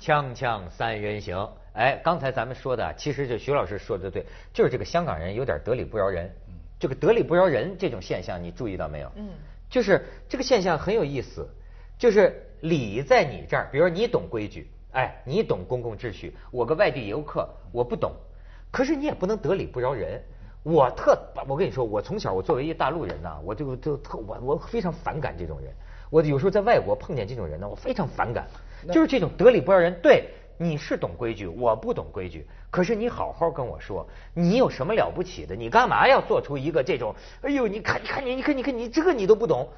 锵锵三人行，哎，刚才咱们说的，其实就徐老师说的对，就是这个香港人有点得理不饶人。这个得理不饶人这种现象，你注意到没有？嗯，就是这个现象很有意思，就是理在你这儿，比如说你懂规矩，哎，你懂公共秩序，我个外地游客我不懂，可是你也不能得理不饶人。我特，我跟你说，我从小我作为一大陆人呐，我就就特我我非常反感这种人。我有时候在外国碰见这种人呢，我非常反感，就是这种得理不饶人。对，你是懂规矩，我不懂规矩，可是你好好跟我说，你有什么了不起的？你干嘛要做出一个这种？哎呦，你看，你看，你，你看，你看，你这个你都不懂，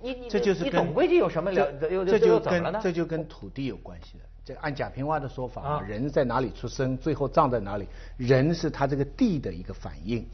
你你这就是你懂规矩有什么了？这就跟这就跟土地有关系的。这按贾平凹的说法，啊人在哪里出生，最后葬在哪里？人是他这个地的一个反应。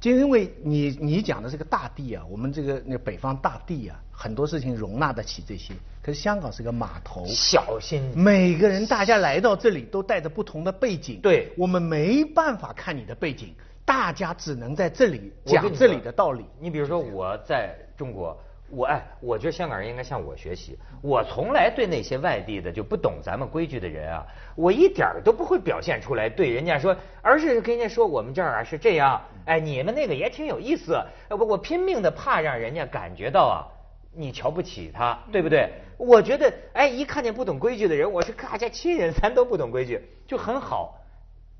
就因为你你讲的这个大地啊，我们这个那北方大地啊，很多事情容纳得起这些。可是香港是个码头，小心。每个人大家来到这里都带着不同的背景，对，我们没办法看你的背景，大家只能在这里讲这里的道理。你比如说我在中国。我哎，我觉得香港人应该向我学习。我从来对那些外地的就不懂咱们规矩的人啊，我一点儿都不会表现出来对人家说，而是跟人家说我们这儿啊是这样。哎，你们那个也挺有意思。我我拼命的怕让人家感觉到啊，你瞧不起他，对不对？我觉得哎，一看见不懂规矩的人，我是大家亲人，咱都不懂规矩，就很好。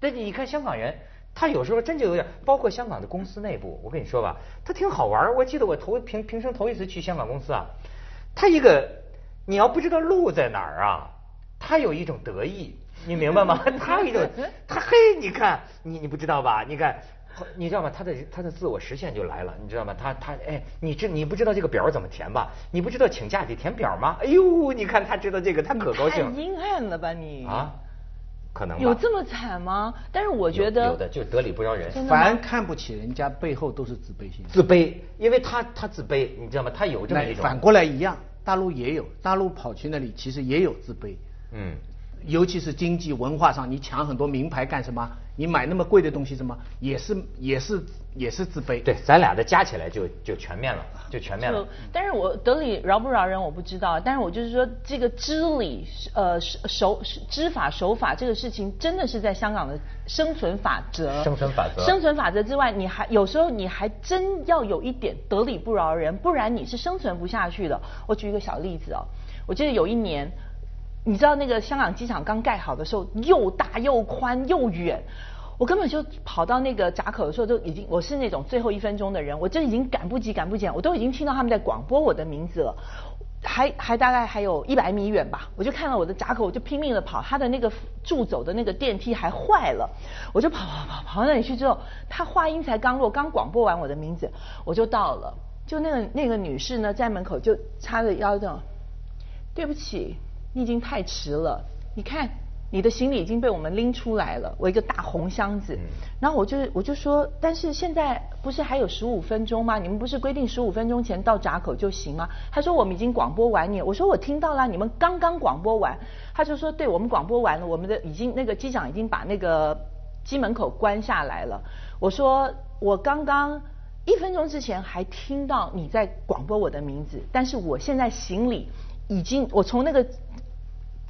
但你看香港人。他有时候真就有点，包括香港的公司内部，我跟你说吧，他挺好玩我记得我头平平生头一次去香港公司啊，他一个你要不知道路在哪儿啊，他有一种得意，你明白吗？他有一种，他嘿，你看你你不知道吧？你看，你知道吗？他的他的自我实现就来了，你知道吗？他他哎，你知你不知道这个表怎么填吧？你不知道请假得填表吗？哎呦，你看他知道这个，他可高兴。太阴暗了吧你？啊。可能有这么惨吗？但是我觉得有的就得理不饶人，凡看不起人家背后都是自卑心。自卑，因为他他自卑，你知道吗？他有这么一种。反过来一样，大陆也有，大陆跑去那里其实也有自卑。嗯。尤其是经济文化上，你抢很多名牌干什么？你买那么贵的东西什么？也是也是也是自卑。对，咱俩的加起来就就全面了，就全面了。但是我得理饶不饶人我不知道，但是我就是说这个知理呃守知法守法这个事情真的是在香港的生存法则。生存法则。生存法则之外，你还有时候你还真要有一点得理不饶人，不然你是生存不下去的。我举一个小例子哦，我记得有一年。你知道那个香港机场刚盖好的时候，又大又宽又远，我根本就跑到那个闸口的时候，就已经我是那种最后一分钟的人，我就已经赶不及赶不及，我都已经听到他们在广播我的名字了，还还大概还有一百米远吧，我就看到我的闸口，我就拼命的跑，他的那个助走的那个电梯还坏了，我就跑跑跑跑到那里去之后，他话音才刚落，刚广播完我的名字，我就到了，就那个那个女士呢，在门口就叉着腰的，对不起。你已经太迟了，你看你的行李已经被我们拎出来了，我一个大红箱子。然后我就我就说，但是现在不是还有十五分钟吗？你们不是规定十五分钟前到闸口就行吗？他说我们已经广播完你，我说我听到了，你们刚刚广播完。他就说对我们广播完了，我们的已经那个机长已经把那个机门口关下来了。我说我刚刚一分钟之前还听到你在广播我的名字，但是我现在行李已经我从那个。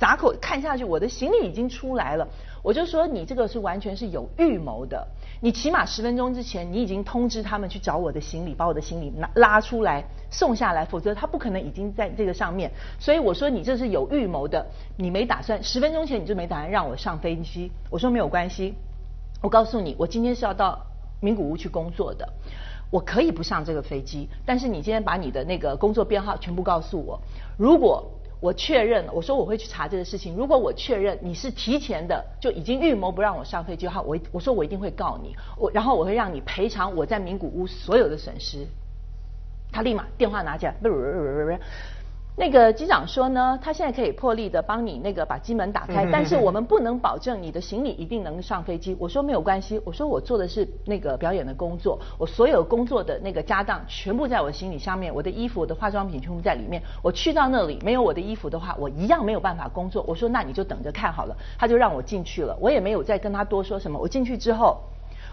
闸口看下去，我的行李已经出来了。我就说你这个是完全是有预谋的。你起码十分钟之前，你已经通知他们去找我的行李，把我的行李拿拉出来送下来，否则他不可能已经在这个上面。所以我说你这是有预谋的，你没打算十分钟前你就没打算让我上飞机。我说没有关系，我告诉你，我今天是要到名古屋去工作的，我可以不上这个飞机，但是你今天把你的那个工作编号全部告诉我，如果。我确认了，我说我会去查这个事情。如果我确认你是提前的，就已经预谋不让我上飞机的话，我我说我一定会告你，我然后我会让你赔偿我在名古屋所有的损失。他立马电话拿起来，不不不不不。那个机长说呢，他现在可以破例的帮你那个把机门打开，但是我们不能保证你的行李一定能上飞机。我说没有关系，我说我做的是那个表演的工作，我所有工作的那个家当全部在我的行李上面，我的衣服、我的化妆品全部在里面。我去到那里没有我的衣服的话，我一样没有办法工作。我说那你就等着看好了。他就让我进去了，我也没有再跟他多说什么。我进去之后，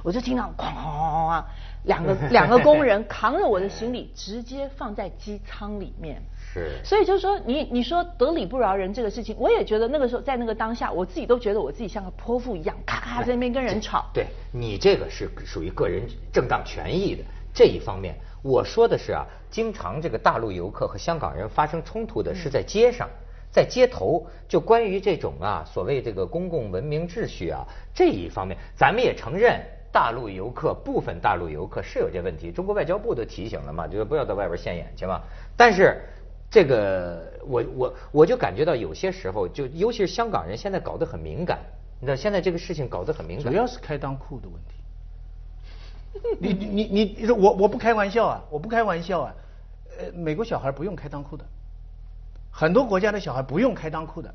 我就听到哐哐哐哐，两个 两个工人扛着我的行李直接放在机舱里面。是。所以就是说，你你说得理不饶人这个事情，我也觉得那个时候在那个当下，我自己都觉得我自己像个泼妇一样，咔咔在那边跟人吵。对你这个是属于个人正当权益的这一方面。我说的是啊，经常这个大陆游客和香港人发生冲突的是在街上，在街头，就关于这种啊所谓这个公共文明秩序啊这一方面，咱们也承认大陆游客部分大陆游客是有这问题，中国外交部都提醒了嘛，就是不要在外边现眼去嘛。但是这个我我我就感觉到有些时候，就尤其是香港人现在搞得很敏感，你知道现在这个事情搞得很敏感，主要是开裆裤的问题。你你你你你说我我不开玩笑啊，我不开玩笑啊，呃，美国小孩不用开裆裤的，很多国家的小孩不用开裆裤的。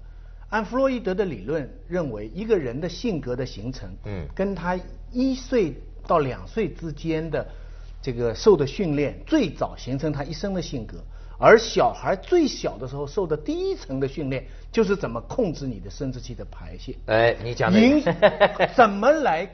按弗洛伊德的理论认为，一个人的性格的形成，嗯，跟他一岁到两岁之间的这个受的训练，最早形成他一生的性格。而小孩最小的时候受的第一层的训练，就是怎么控制你的生殖器的排泄。哎，你讲的 怎么来？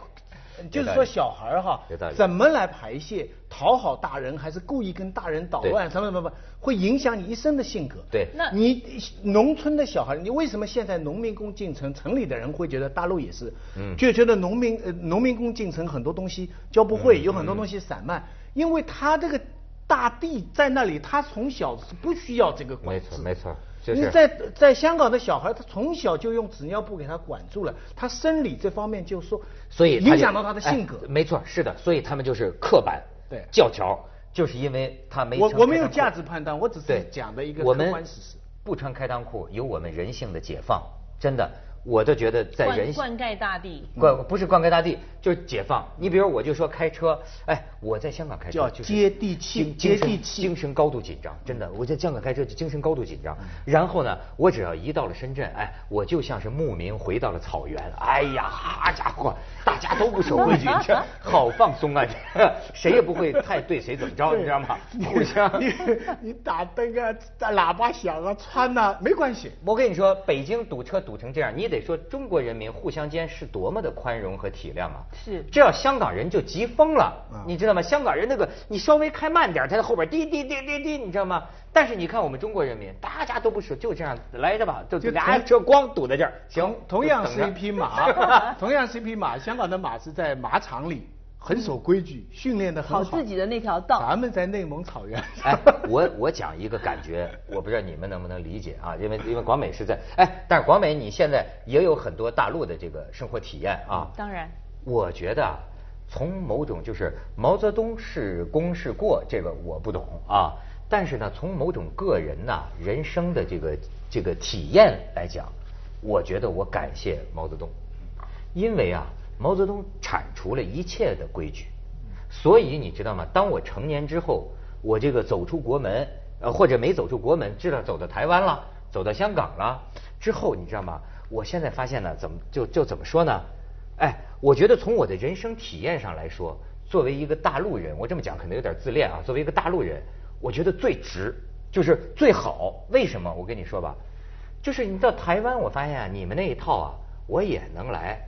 就是说小孩儿哈，怎么来排泄，讨好大人还是故意跟大人捣乱，什么什么不，会影响你一生的性格。对，那你农村的小孩，你为什么现在农民工进城，城里的人会觉得大陆也是，嗯，就觉得农民呃农民工进城很多东西教不会，有很多东西散漫，因为他这个大地在那里，他从小是不需要这个管制。没错，没错。你在在香港的小孩，他从小就用纸尿布给他管住了，他生理这方面就说，所以影响到他的性格。没错，是的，所以他们就是刻板，对，教条，就是因为他没。我我没有价值判断，我只是讲的一个客观事实。不穿开裆裤，有我们人性的解放，真的。我都觉得在人灌溉大地，灌不是灌溉大地，就是解放。你比如我就说开车，哎，我在香港开车就接地气，接地气，精神高度紧张，真的，我在香港开车就精神高度紧张。然后呢，我只要一到了深圳，哎，我就像是牧民回到了草原。哎呀，好家伙，大家都不守规矩，这 好放松啊，这 谁也不会太对谁怎么着，你知道吗？互相，你你打灯啊，喇叭响啊，穿呐，没关系。我跟你说，北京堵车堵成这样，你。得说中国人民互相间是多么的宽容和体谅啊！是，这要香港人就急疯了，你知道吗？香港人那个，你稍微开慢点，他在后边滴滴滴滴滴，你知道吗？但是你看我们中国人民，大家都不说，就这样来着吧，就俩车光堵在这儿。行，同样是一匹马，同样是一匹马，香港的马是在马场里。很守规矩，训练的很好。跑自己的那条道。咱们在内蒙草原。哎，我我讲一个感觉，我不知道你们能不能理解啊？因为因为广美是在哎，但是广美你现在也有很多大陆的这个生活体验啊。当然。我觉得啊，从某种就是毛泽东是功是过，这个我不懂啊。但是呢，从某种个人呐人生的这个这个体验来讲，我觉得我感谢毛泽东，因为啊。毛泽东铲除了一切的规矩，所以你知道吗？当我成年之后，我这个走出国门，呃，或者没走出国门，知道走到台湾了，走到香港了之后，你知道吗？我现在发现呢，怎么就就怎么说呢？哎，我觉得从我的人生体验上来说，作为一个大陆人，我这么讲可能有点自恋啊。作为一个大陆人，我觉得最值就是最好。为什么？我跟你说吧，就是你到台湾，我发现啊，你们那一套啊，我也能来。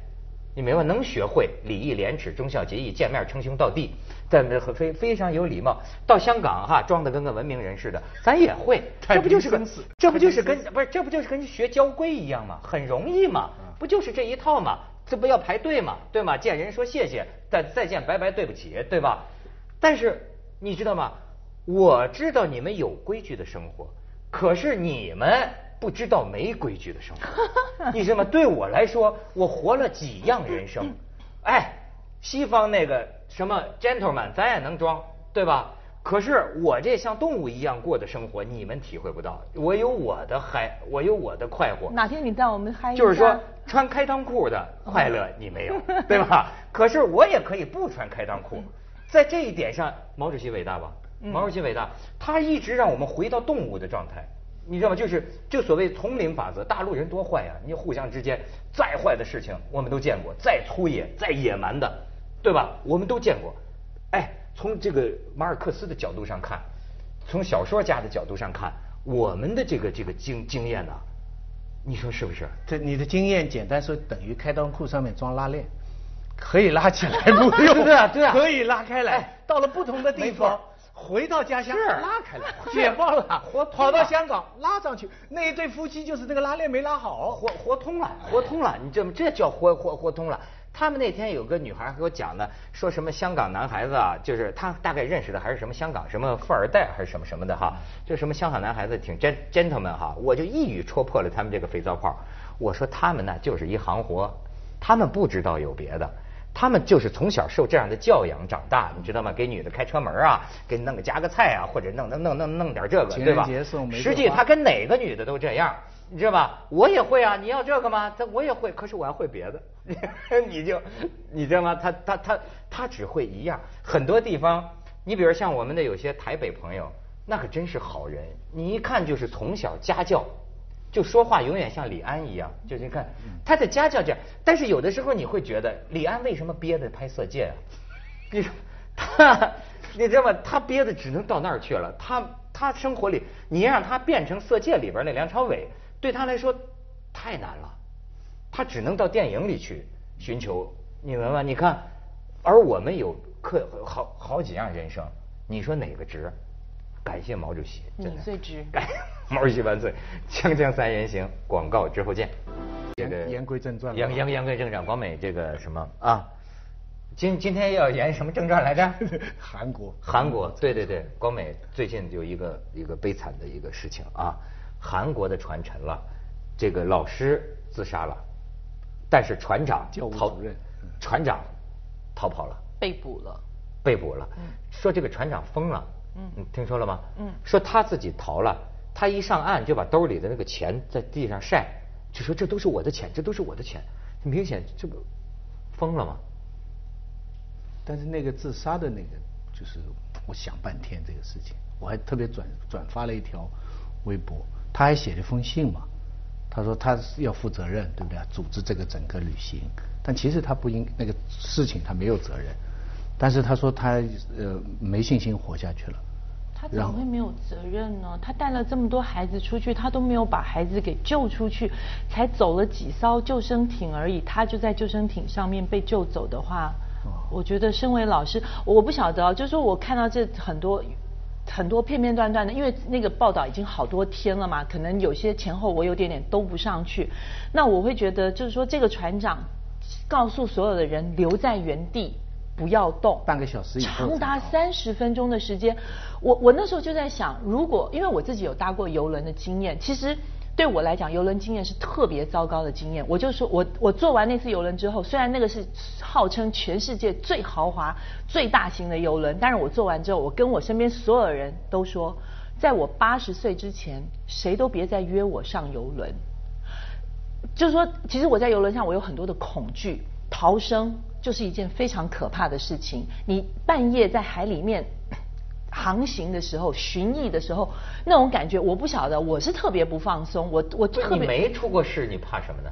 你明白？能学会礼义廉耻忠孝节义，见面称兄道弟，在很非非常有礼貌。到香港哈，装的跟个文明人似的，咱也会。这不就是跟这不就是跟不是这不就是跟学交规一样吗？很容易嘛，不就是这一套嘛？这不要排队嘛，对吗？见人说谢谢，再再见拜拜对不起，对吧？但是你知道吗？我知道你们有规矩的生活，可是你们。不知道没规矩的生活，你知道吗？对我来说，我活了几样人生。哎，西方那个什么 gentleman，咱也能装，对吧？可是我这像动物一样过的生活，你们体会不到。我有我的嗨，我有我的快活。哪天你带我们嗨？就是说，穿开裆裤的快乐你没有，对吧？可是我也可以不穿开裆裤，在这一点上，毛主席伟大吧？毛主席伟大，他一直让我们回到动物的状态。你知道吗？就是就所谓丛林法则，大陆人多坏呀！你互相之间再坏的事情我们都见过，再粗野、再野蛮的，对吧？我们都见过。哎，从这个马尔克斯的角度上看，从小说家的角度上看，我们的这个这个经经验呢，你说是不是？这你的经验简单说等于开裆裤上面装拉链。可以拉起来，不用。对啊对啊可以拉开来。到了不同的地方，回到家乡是拉开了，解放了，活跑到香港拉上去。那一对夫妻就是那个拉链没拉好，活活通了，活通了，你这这叫活活活通了。他们那天有个女孩给我讲的，说什么香港男孩子啊，就是他大概认识的还是什么香港什么富二代还是什么什么的哈，就什么香港男孩子挺 gent gentleman 哈，我就一语戳破了他们这个肥皂泡。我说他们呢就是一行活，他们不知道有别的。他们就是从小受这样的教养长大，你知道吗？给女的开车门啊，给你弄个夹个菜啊，或者弄弄弄弄弄点这个，对吧实际他跟哪个女的都这样，你知道吧？我也会啊，你要这个吗？他我也会，可是我还会别的，你就你知道吗？他他他他只会一样，很多地方，你比如像我们的有些台北朋友，那可真是好人，你一看就是从小家教。就说话永远像李安一样，就是你看他的家教这样，但是有的时候你会觉得李安为什么憋着拍《色戒》啊？你说他，你知道吗？他憋的只能到那儿去了。他他生活里，你让他变成《色戒》里边那梁朝伟，对他来说太难了。他只能到电影里去寻求，你明白吗？你看，而我们有课好好几样人生，你说哪个值？感谢毛主席，真的最值感谢毛主席万岁！锵锵三人行，广告之后见。这个言言归正传言言言归正传，广美这个什么啊？今今天要演什么正传来着？韩国韩国，对对对，广美最近有一个一个悲惨的一个事情啊，韩国的船沉了，这个老师自杀了，但是船长教主任嗯，船长逃跑了。被捕了。被捕了，说这个船长疯了，嗯你听说了吗？嗯说他自己逃了，他一上岸就把兜里的那个钱在地上晒，就说这都是我的钱，这都是我的钱，明显这不疯了吗？但是那个自杀的那个，就是我想半天这个事情，我还特别转转发了一条微博，他还写了封信嘛，他说他要负责任，对不对？组织这个整个旅行，但其实他不应那个事情他没有责任，但是他说他呃没信心活下去了。他怎么会没有责任呢？他带了这么多孩子出去，他都没有把孩子给救出去，才走了几艘救生艇而已，他就在救生艇上面被救走的话，哦我觉得身为老师，我不晓得哦，就是说我看到这很多。很多片片段段的，因为那个报道已经好多天了嘛，可能有些前后我有点点兜不上去。那我会觉得，就是说这个船长告诉所有的人留在原地，不要动。半个小时以后长达三十分钟的时间，我我那时候就在想，如果因为我自己有搭过游轮的经验，其实对我来讲，游轮经验是特别糟糕的经验。我就说我我坐完那次游轮之后，虽然那个是号称全世界最豪华、最大型的游轮，但是我坐完之后，我跟我身边所有人都说，在我八十岁之前，谁都别再约我上游轮。就是说，其实我在游轮上，我有很多的恐惧，逃生就是一件非常可怕的事情。你半夜在海里面 航行的时候、寻觅的时候，那种感觉，我不晓得，我是特别不放松，我我特别。你没出过事，你怕什么呢？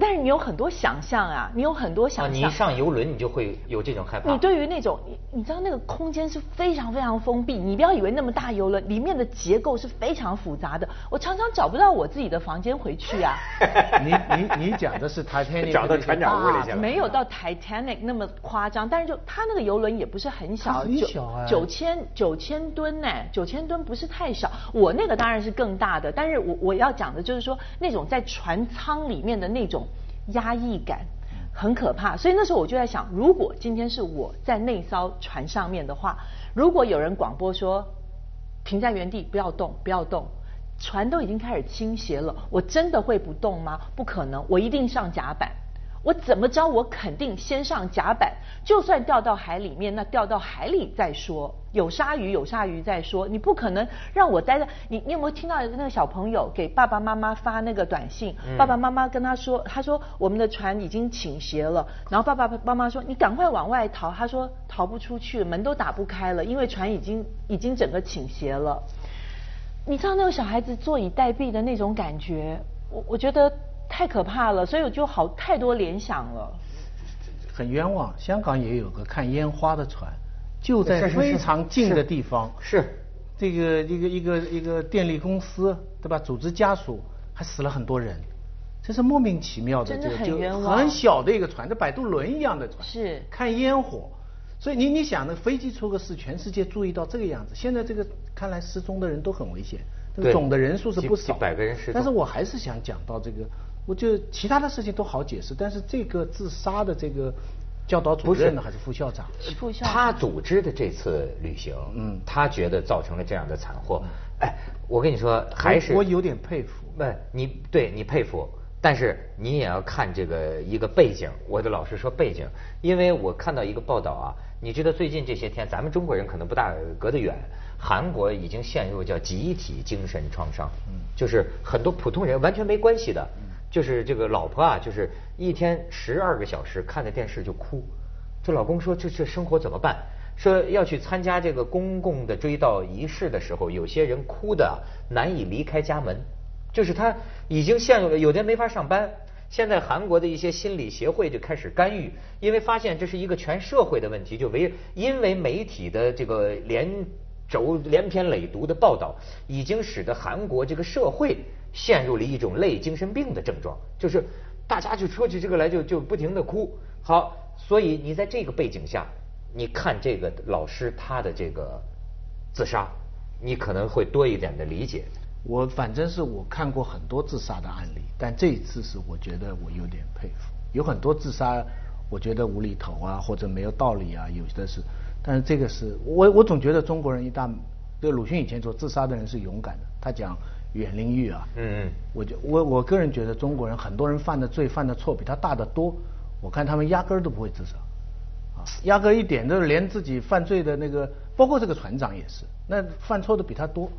但是你有很多想象啊，你有很多啊，想象。你一上游轮，你就会有这种害怕。你对于那种你你知道那个空间是非常非常封闭，你不要以为那么大游轮里面的结构是非常复杂的，我常常找不到我自己的房间回去啊。你你你讲的是 Titanic 找到船长屋里去了大的没有到 Titanic 那么夸张，但是就它那个游轮也不是很小，很九小啊九千九千吨呢，九千吨不是太小。我那个当然是更大的，但是我我要讲的就是说那种在船舱里面的那种压抑感。很可怕，所以那时候我就在想，如果今天是我在那艘船上面的话，如果有人广播说停在原地，不要动，不要动，船都已经开始倾斜了，我真的会不动吗？不可能，我一定上甲板。我怎么着，我肯定先上甲板，就算掉到海里面，那掉到海里再说。有鲨鱼，有鲨鱼再说。你不可能让我待在你，你有没有听到那个小朋友给爸爸妈妈发那个短信？嗯爸爸妈妈跟他说，他说我们的船已经倾斜了，然后爸爸妈妈说你赶快往外逃，他说逃不出去，门都打不开了，因为船已经已经整个倾斜了。你知道那个小孩子坐以待毙的那种感觉，我我觉得太可怕了，所以我就好太多联想了。很冤枉。香港也有个看烟花的船，就在非常近的地方。是这个一个一个一个电力公司，对吧？组织家属还死了很多人，这是莫名其妙的，真的就就很冤枉很小的一个船，这摆渡轮一样的船，是看烟火。所以你你想，那飞机出个事，全世界注意到这个样子。现在这个看来失踪的人都很危险，这个总的人数是不少，几几百个人失踪但是我还是想讲到这个，我觉得其他的事情都好解释，但是这个自杀的这个教导主不是任呢，还是副校长？副校长他组织的这次旅行，嗯，他觉得造成了这样的惨祸。哎，我跟你说，还是我我有点佩服。不，你对你佩服，但是你也要看这个一个背景。我的老师说背景，因为我看到一个报道啊，你知道最近这些天，咱们中国人可能不大隔得远，韩国已经陷入叫集体精神创伤，就是很多普通人完全没关系的，就是这个老婆啊，就是一天十二个小时看着电视就哭，这老公说这这生活怎么办？说要去参加这个公共的追悼仪式的时候，有些人哭的难以离开家门，就是他已经陷入了，有的没法上班。现在韩国的一些心理协会就开始干预，因为发现这是一个全社会的问题，就为因为媒体的这个连轴连篇累牍的报道，已经使得韩国这个社会陷入了一种类精神病的症状，就是大家就说起这个来就就不停的哭。好，所以你在这个背景下，你看这个老师他的这个自杀，你可能会多一点的理解。我反正是我看过很多自杀的案例，但这一次是我觉得我有点佩服。有很多自杀，我觉得无厘头啊，或者没有道理啊，有的是。但是这个是我我总觉得中国人一旦，就鲁迅以前说自杀的人是勇敢的，他讲远离狱啊。嗯嗯我就我我个人觉得中国人很多人犯的罪犯的错比他大得多，我看他们压根儿都不会自杀。啊，压根儿一点都连自己犯罪的那个，包括这个船长也是，那犯错的比他多，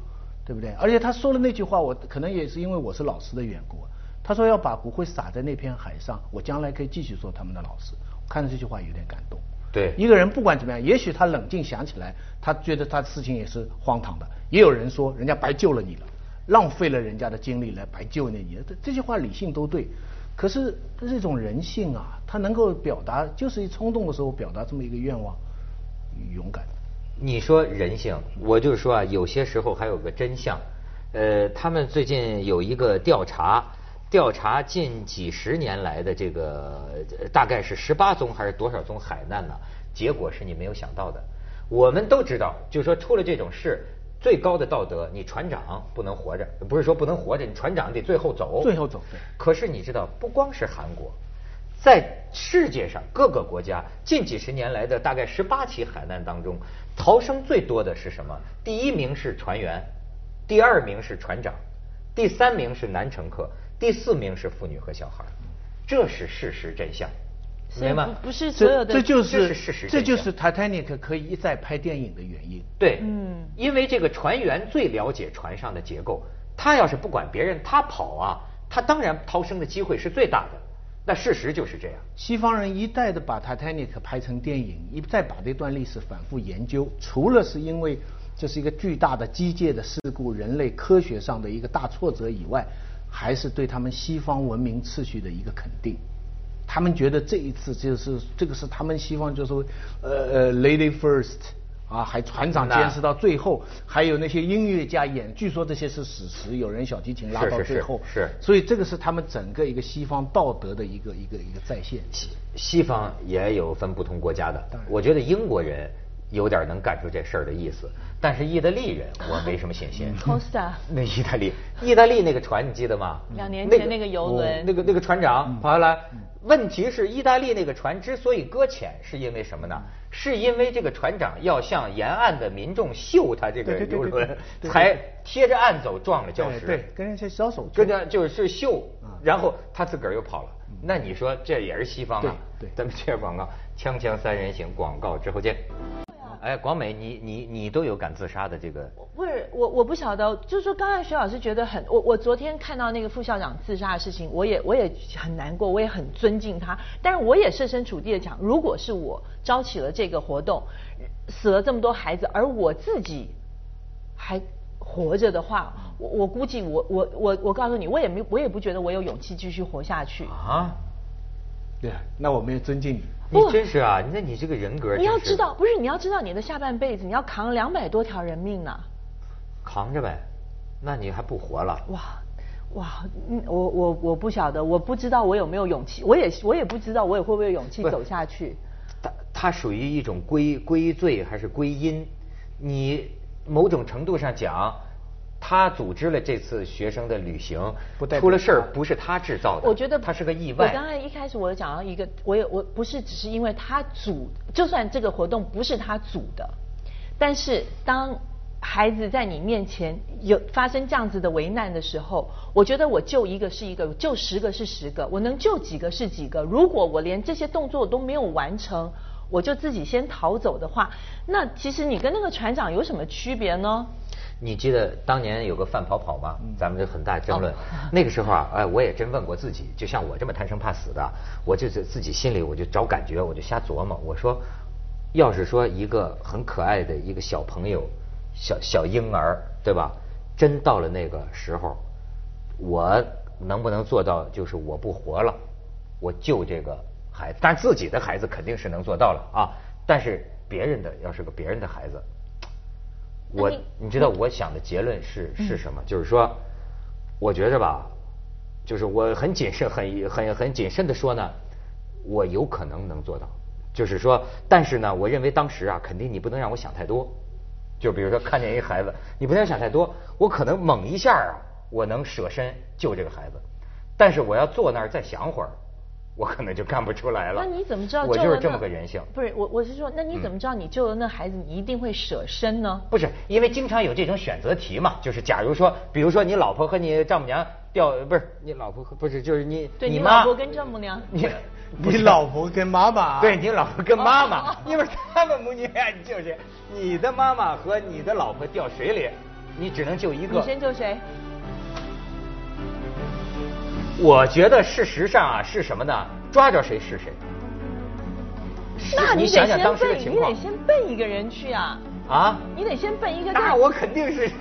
对不对？而且他说了那句话，我可能也是因为我是老师的缘故，他说要把骨灰撒在那片海上，我将来可以继续做他们的老师。我看到这句话有点感动。对一个人不管怎么样，也许他冷静想起来，他觉得他事情也是荒唐的。也有人说，人家白救了你了，浪费了人家的精力来白救了你，这这句话理性都对。可是这是一种人性啊，他能够表达，就是一冲动的时候表达这么一个愿望，勇敢。你说人性，我就说啊，有些时候还有个真相。呃，他们最近有一个调查，调查近几十年来的这个呃大概是十八宗还是多少宗海难呢？结果是你没有想到的。我们都知道，就是说出了这种事，最高的道德，你船长不能活着，不是说不能活着，你船长得最后走。最后走对可是你知道，不光是韩国，在世界上各个国家近几十年来的大概十八起海难当中，逃生最多的是什么？第一名是船员，第二名是船长，第三名是男乘客，第四名是妇女和小孩。这是事实真相，所以明白吗不？不是所有的这这就是事实这就是 Titanic 可以一再拍电影的原因。对，嗯因为这个船员最了解船上的结构，他要是不管别人，他跑啊，他当然逃生的机会是最大的。那事实就是这样。西方人一再的把 Titanic 拍成电影，一再把这段历史反复研究，除了是因为这是一个巨大的机械的事故，人类科学上的一个大挫折以外，还是对他们西方文明秩序的一个肯定。他们觉得这一次就是这个是他们西方就是说呃呃 lady first 啊，还船长坚持到最后，还有那些音乐家演，据说这些是史实，有人小提琴拉是是是到最后，是所以这个是他们整个一个西方道德的一个一个一个再现。西西方也有分不同国家的，我觉得英国人有点能干出这事儿的意思，但是意大利人我没什么信心。Costa 那意大利，意大利那个船你记得吗？两年前那个游轮那个那个船长跑下来。问题是，意大利那个船之所以搁浅，是因为什么呢？是因为这个船长要向沿岸的民众秀他这个对对对对游轮对，对才贴着岸走，撞了礁石。对对，跟人家小手，跟着就是秀啊，然后他自个儿又跑了。那你说这也是西方啊？对对咱们接着广告，锵锵三人行，广告之后见。哎，广美，你你你都有敢自杀的这个？不是我，我不晓得，就是说，刚才徐老师觉得很，我我昨天看到那个副校长自杀的事情，我也我也很难过，我也很尊敬他，但是我也设身处地的讲，如果是我招起了这个活动，死了这么多孩子，而我自己还活着的话，我我估计我我我我告诉你，我也没我也不觉得我有勇气继续活下去。啊，对，那我们也尊敬你。你不真是啊！那你这个人格，你要知道，不是你要知道你的下半辈子你要扛两百多条人命呢。扛着呗，那你还不活了？哇！哇，我我我不晓得，我不知道我有没有勇气，我也我也不知道我也会不会有勇气走下去。它它属于一种归归罪还是归因？你某种程度上讲，他组织了这次学生的旅行，出了事儿不是他制造的。我觉得他是个意外。我刚才一开始我讲到一个，我也我不是只是因为他组，就算这个活动不是他组的，但是当。孩子在你面前有发生这样子的危难的时候，我觉得我救一个是一个，救十个是十个，我能救几个是几个。如果我连这些动作都没有完成，我就自己先逃走的话，那其实你跟那个船长有什么区别呢？你记得当年有个范跑跑吗？咱们就很大争论。那个时候啊，哎，我也真问过自己，就像我这么贪生怕死的，我就是自己心里我就找感觉，我就瞎琢磨。我说，要是说一个很可爱的一个小朋友。小小婴儿，对吧？真到了那个时候，我能不能做到？就是我不活了，我救这个孩子。但自己的孩子肯定是能做到了啊。但是别人的，要是个别人的孩子，我你知道我想的结论是是什么？就是说，我觉着吧，就是我很谨慎、很很很谨慎的说呢，我有可能能做到。就是说，但是呢，我认为当时啊，肯定你不能让我想太多。就比如说看见一孩子，你不能想太多，我可能猛一下啊，我能舍身救这个孩子，但是我要坐那儿再想会儿，我可能就干不出来了。那你怎么知道？我就是这么个人性。不是我，我是说，那你怎么知道你救了那孩子，你一定会舍身呢？不是，因为经常有这种选择题嘛，就是假如说，比如说你老婆和你丈母娘掉，不是你老婆和不是就是你你老婆跟丈母娘你。你老婆跟妈妈，对你老婆跟妈妈，因为他们母女俩就是你的妈妈和你的老婆掉水里，你只能救一个。你先救谁？我觉得事实上啊是什么呢？抓着谁是谁。那你想想当时的情况，你得先奔一个人去啊。啊？你得先奔一个。那我肯定是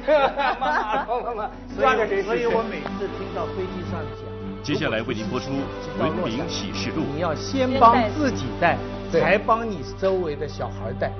妈 妈，抓着谁是谁。所以我每次听到飞机上讲。接下来为您播出《文明启示录》。你要先帮自己带，才帮你周围的小孩带。